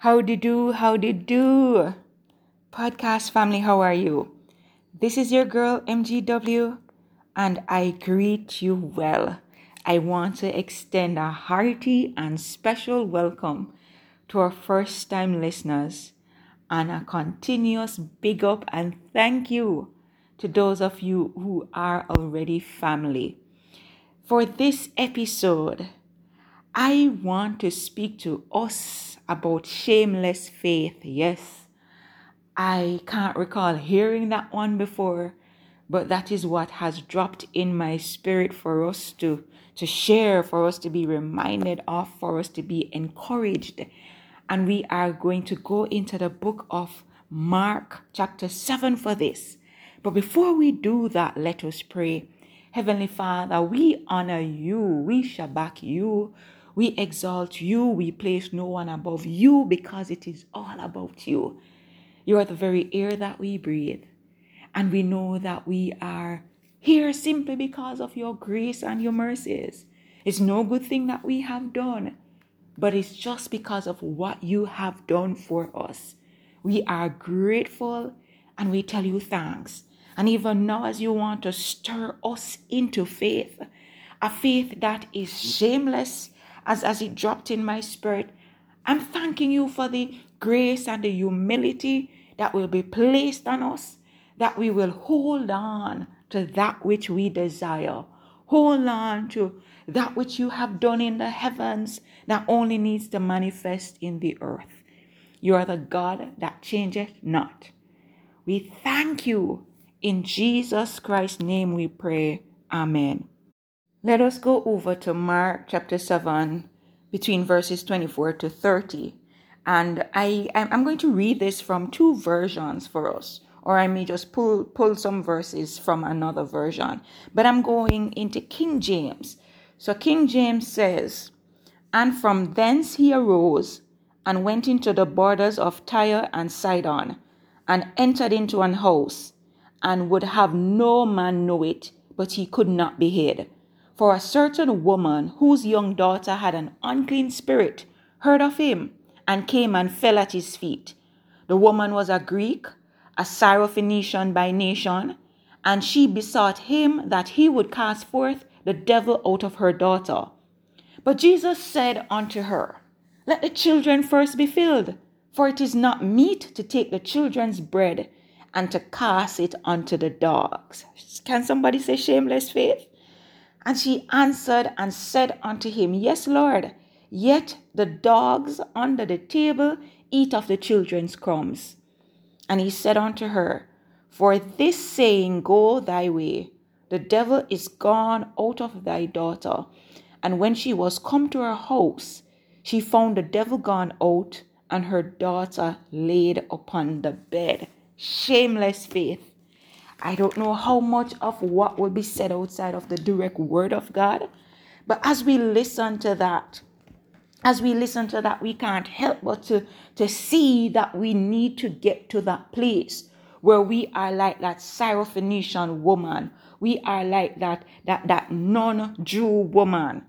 How do do? How do do? Podcast family, how are you? This is your girl MGW, and I greet you well. I want to extend a hearty and special welcome to our first time listeners and a continuous big up and thank you to those of you who are already family. For this episode, I want to speak to us about shameless faith. Yes, I can't recall hearing that one before, but that is what has dropped in my spirit for us to, to share, for us to be reminded of, for us to be encouraged. And we are going to go into the book of Mark, chapter 7, for this. But before we do that, let us pray. Heavenly Father, we honor you, we shall back you. We exalt you. We place no one above you because it is all about you. You are the very air that we breathe. And we know that we are here simply because of your grace and your mercies. It's no good thing that we have done, but it's just because of what you have done for us. We are grateful and we tell you thanks. And even now, as you want to stir us into faith, a faith that is shameless as, as it dropped in my spirit. I'm thanking you for the grace and the humility that will be placed on us, that we will hold on to that which we desire. Hold on to that which you have done in the heavens that only needs to manifest in the earth. You are the God that changeth not. We thank you. In Jesus Christ's name we pray. Amen. Let us go over to Mark chapter 7, between verses 24 to 30. And I, I'm going to read this from two versions for us, or I may just pull, pull some verses from another version. But I'm going into King James. So King James says, And from thence he arose and went into the borders of Tyre and Sidon, and entered into an house, and would have no man know it, but he could not be hid. For a certain woman whose young daughter had an unclean spirit heard of him and came and fell at his feet. The woman was a Greek, a Syrophoenician by nation, and she besought him that he would cast forth the devil out of her daughter. But Jesus said unto her, Let the children first be filled, for it is not meet to take the children's bread and to cast it unto the dogs. Can somebody say shameless faith? And she answered and said unto him, Yes, Lord, yet the dogs under the table eat of the children's crumbs. And he said unto her, For this saying, Go thy way, the devil is gone out of thy daughter. And when she was come to her house, she found the devil gone out, and her daughter laid upon the bed. Shameless faith. I don't know how much of what will be said outside of the direct word of God. But as we listen to that, as we listen to that, we can't help but to, to see that we need to get to that place where we are like that Syrophoenician woman. We are like that, that, that non-Jew woman.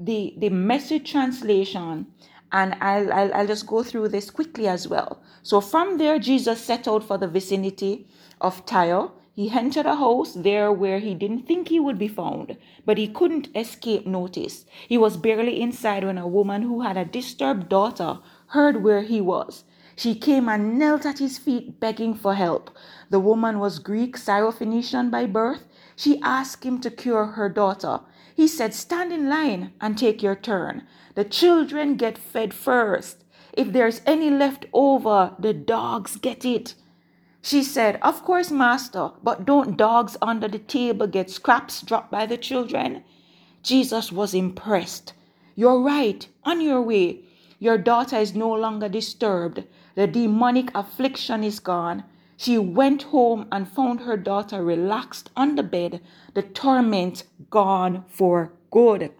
The, the message translation, and I'll, I'll, I'll just go through this quickly as well. So from there, Jesus set out for the vicinity of Tyre he entered a house there where he didn't think he would be found, but he couldn't escape notice. He was barely inside when a woman who had a disturbed daughter heard where he was. She came and knelt at his feet begging for help. The woman was Greek Syrophoenician by birth. She asked him to cure her daughter. He said, Stand in line and take your turn. The children get fed first. If there's any left over, the dogs get it. She said, Of course, master, but don't dogs under the table get scraps dropped by the children? Jesus was impressed. You're right, on your way. Your daughter is no longer disturbed. The demonic affliction is gone. She went home and found her daughter relaxed on the bed, the torment gone for good.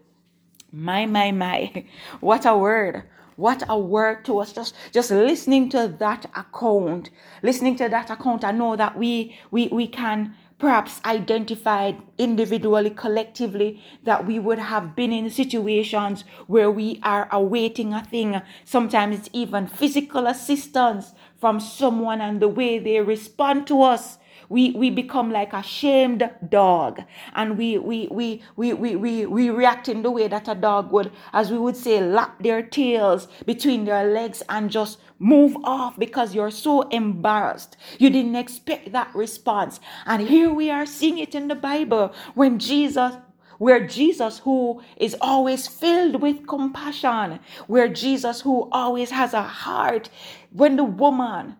My, my, my. What a word. What a word to us. Just, just listening to that account, listening to that account, I know that we, we, we can perhaps identified individually, collectively, that we would have been in situations where we are awaiting a thing. Sometimes it's even physical assistance from someone and the way they respond to us we we become like a shamed dog. And we we we we we we, we react in the way that a dog would as we would say lap their tails between their legs and just move off because you're so embarrassed. You didn't expect that response. And here we are seeing it in the bible when jesus where Jesus, who is always filled with compassion, where Jesus, who always has a heart, when the woman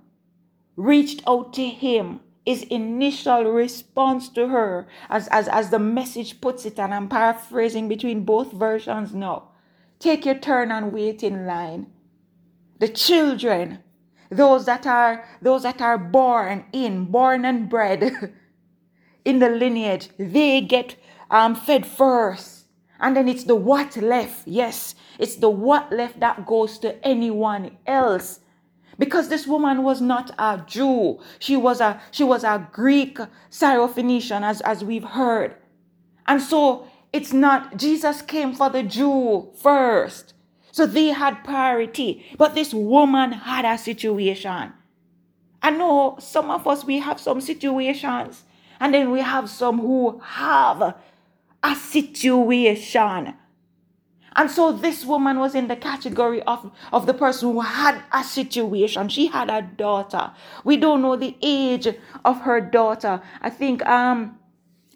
reached out to him his initial response to her, as, as, as the message puts it, and I'm paraphrasing between both versions now. Take your turn and wait in line. The children, those that are those that are born in, born and bred in the lineage, they get um, fed first. And then it's the what left. Yes, it's the what left that goes to anyone else because this woman was not a Jew. She was a she was a Greek Syrophoenician as, as we've heard. And so it's not Jesus came for the Jew first. So they had priority. But this woman had a situation. I know some of us we have some situations and then we have some who have a situation. And so this woman was in the category of, of the person who had a situation. She had a daughter. We don't know the age of her daughter. I think um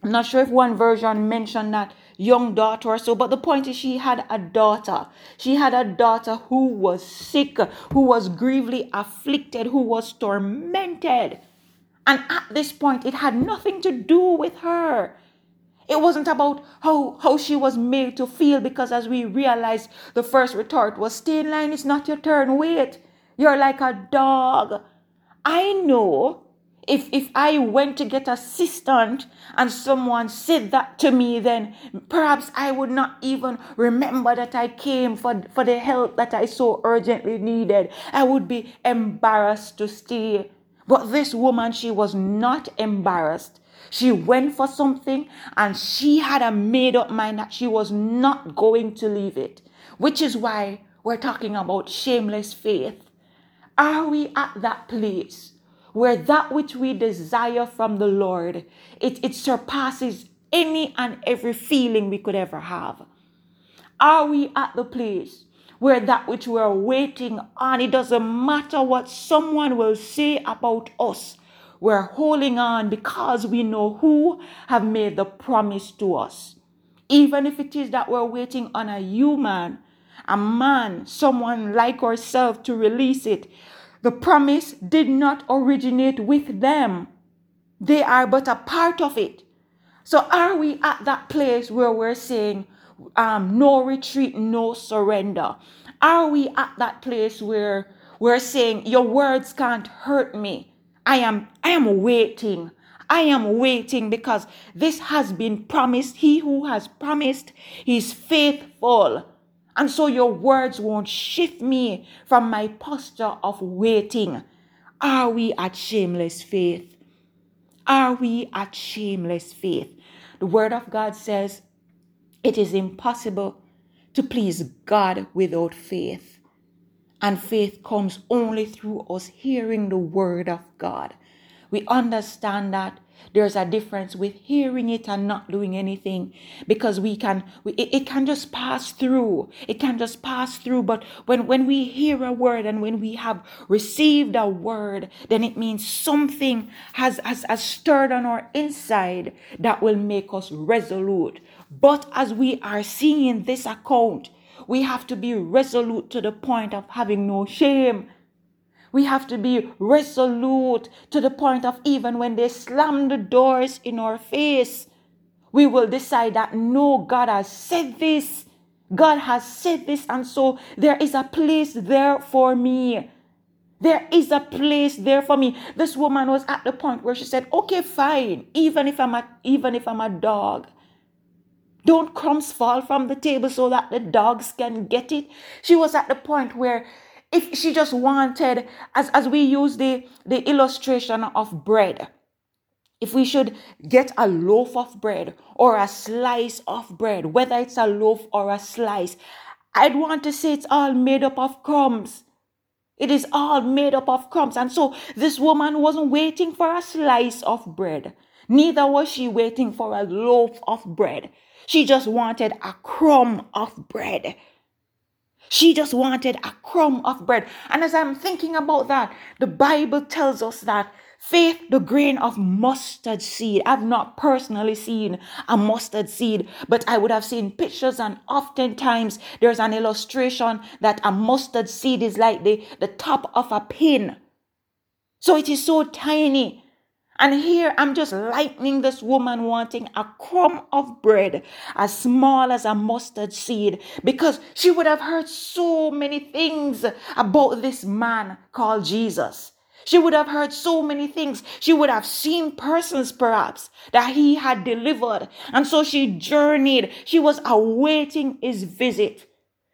I'm not sure if one version mentioned that young daughter or so, but the point is she had a daughter. She had a daughter who was sick, who was grievely afflicted, who was tormented. And at this point, it had nothing to do with her. It wasn't about how, how she was made to feel because as we realized, the first retort was stay in line, it's not your turn, wait. You're like a dog. I know if if I went to get assistant and someone said that to me, then perhaps I would not even remember that I came for, for the help that I so urgently needed. I would be embarrassed to stay. But this woman, she was not embarrassed. She went for something and she had a made up mind that she was not going to leave it, which is why we're talking about shameless faith. Are we at that place where that which we desire from the Lord, it, it surpasses any and every feeling we could ever have? Are we at the place where that which we're waiting on, it doesn't matter what someone will say about us, we're holding on because we know who have made the promise to us. Even if it is that we're waiting on a human, a man, someone like ourselves to release it, the promise did not originate with them. They are but a part of it. So, are we at that place where we're saying, um, no retreat, no surrender? Are we at that place where we're saying, your words can't hurt me? I am I am waiting. I am waiting because this has been promised. He who has promised is faithful. And so your words won't shift me from my posture of waiting. Are we at shameless faith? Are we at shameless faith? The word of God says it is impossible to please God without faith. And faith comes only through us hearing the word of God. We understand that there's a difference with hearing it and not doing anything because we can we, it, it can just pass through. It can just pass through. But when when we hear a word and when we have received a word then it means something has has, has stirred on our inside that will make us resolute. But as we are seeing this account we have to be resolute to the point of having no shame. We have to be resolute to the point of even when they slam the doors in our face, we will decide that no, God has said this. God has said this, and so there is a place there for me. There is a place there for me. This woman was at the point where she said, "Okay, fine. Even if I'm a even if I'm a dog, don't crumbs fall from the table so that the dogs can get it? She was at the point where if she just wanted, as, as we use the, the illustration of bread, if we should get a loaf of bread or a slice of bread, whether it's a loaf or a slice, I'd want to say it's all made up of crumbs. It is all made up of crumbs. And so this woman wasn't waiting for a slice of bread. Neither was she waiting for a loaf of bread. She just wanted a crumb of bread. She just wanted a crumb of bread. And as I'm thinking about that, the Bible tells us that Faith, the grain of mustard seed. I've not personally seen a mustard seed, but I would have seen pictures, and oftentimes there's an illustration that a mustard seed is like the, the top of a pin. So it is so tiny. And here I'm just lightening this woman wanting a crumb of bread as small as a mustard seed because she would have heard so many things about this man called Jesus. She would have heard so many things. She would have seen persons, perhaps, that he had delivered. And so she journeyed. She was awaiting his visit.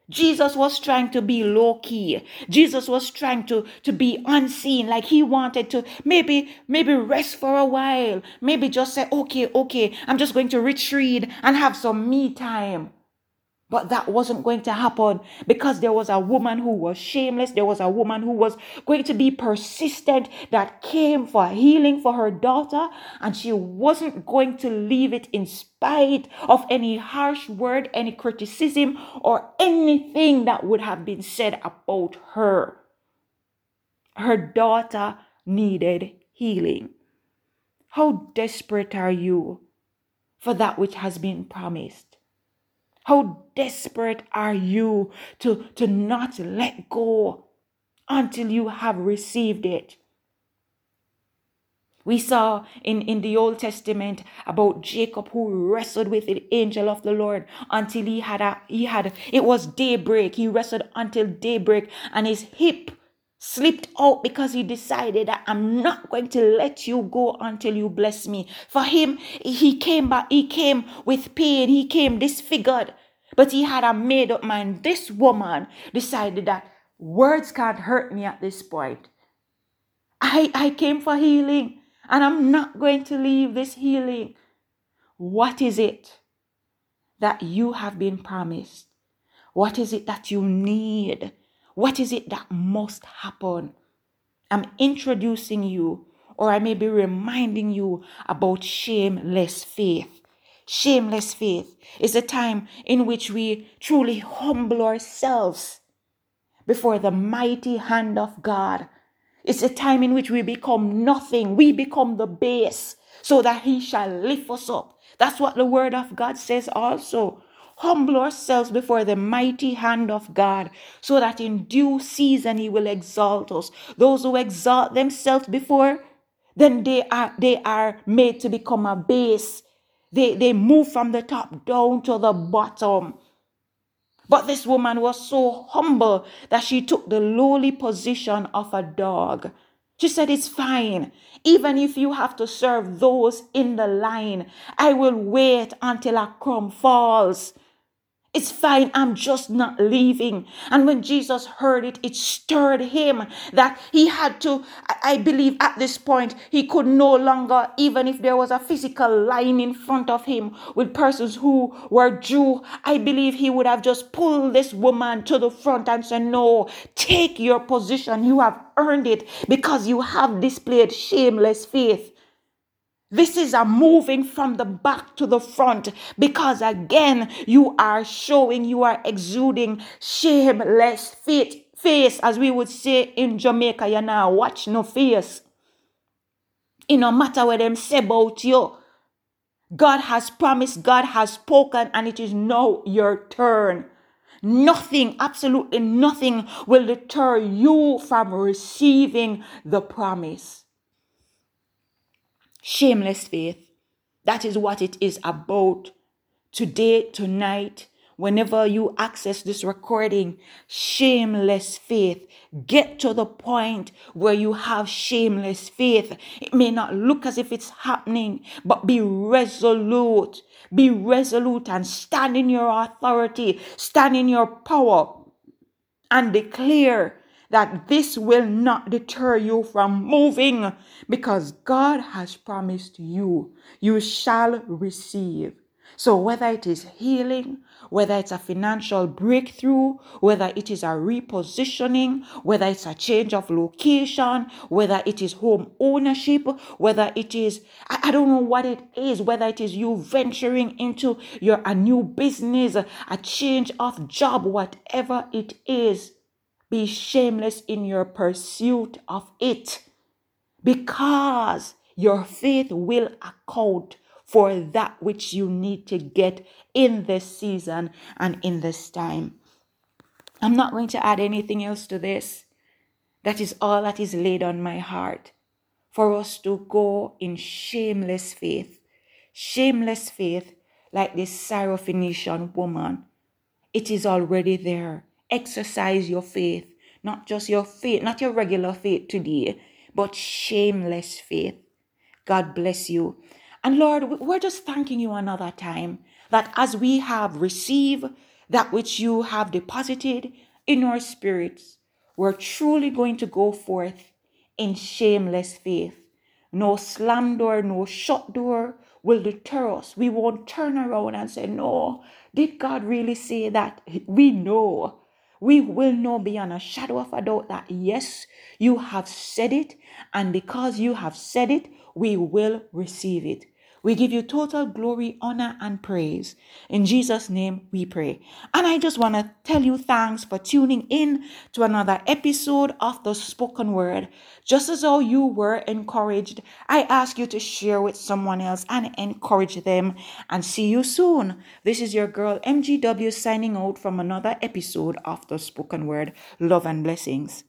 Jesus was trying to be low key. Jesus was trying to, to be unseen, like he wanted to maybe, maybe rest for a while. Maybe just say, okay, okay, I'm just going to retreat and have some me time. But that wasn't going to happen because there was a woman who was shameless. There was a woman who was going to be persistent that came for healing for her daughter. And she wasn't going to leave it in spite of any harsh word, any criticism, or anything that would have been said about her. Her daughter needed healing. How desperate are you for that which has been promised? How desperate are you to, to not let go until you have received it? We saw in, in the Old Testament about Jacob who wrestled with the angel of the Lord until he had a he had it was daybreak. He wrestled until daybreak and his hip slipped out because he decided that I'm not going to let you go until you bless me. For him, he came back, he came with pain, he came disfigured, but he had a made up mind. This woman decided that words can't hurt me at this point. I, I came for healing and I'm not going to leave this healing. What is it that you have been promised? What is it that you need? What is it that must happen? I'm introducing you, or I may be reminding you about shameless faith. Shameless faith is a time in which we truly humble ourselves before the mighty hand of God. It's a time in which we become nothing. We become the base so that He shall lift us up. That's what the Word of God says also humble ourselves before the mighty hand of God, so that in due season he will exalt us. Those who exalt themselves before, then they are they are made to become a base. They they move from the top down to the bottom. But this woman was so humble that she took the lowly position of a dog. She said, It's fine. Even if you have to serve those in the line, I will wait until a crumb falls. It's fine. I'm just not leaving. And when Jesus heard it, it stirred him that he had to, I believe at this point, he could no longer, even if there was a physical line in front of him with persons who were Jew, I believe he would have just pulled this woman to the front and said, No, take your position. You have earned it because you have displayed shameless faith. This is a moving from the back to the front because again, you are showing, you are exuding shameless fit, face, as we would say in Jamaica, you now watch no face. It no matter what them say about you. God has promised, God has spoken, and it is now your turn. Nothing, absolutely nothing will deter you from receiving the promise. Shameless faith. That is what it is about. Today, tonight, whenever you access this recording, shameless faith. Get to the point where you have shameless faith. It may not look as if it's happening, but be resolute. Be resolute and stand in your authority, stand in your power, and declare that this will not deter you from moving because God has promised you, you shall receive. So, whether it is healing, whether it's a financial breakthrough, whether it is a repositioning, whether it's a change of location, whether it is home ownership, whether it is, I, don't know what it is, whether it is you venturing into your a new business, a change of job, whatever it is, be shameless in your pursuit of it because your faith will account for that which you need to get in this season and in this time. I'm not going to add anything else to this. That is all that is laid on my heart for us to go in shameless faith. Shameless faith, like this Syrophoenician woman. It is already there. Exercise your faith, not just your faith, not your regular faith today, but shameless faith. God bless you. And Lord, we're just thanking you another time that as we have received that which you have deposited in our spirits, we're truly going to go forth in shameless faith. No slam door, no shut door will deter us. We won't turn around and say, No, did God really say that? We know. We will know beyond a shadow of a doubt that yes, you have said it, and because you have said it, we will receive it. We give you total glory, honor, and praise. In Jesus' name we pray. And I just want to tell you thanks for tuning in to another episode of the spoken word. Just as though you were encouraged, I ask you to share with someone else and encourage them. And see you soon. This is your girl MGW signing out from another episode of the spoken word. Love and blessings.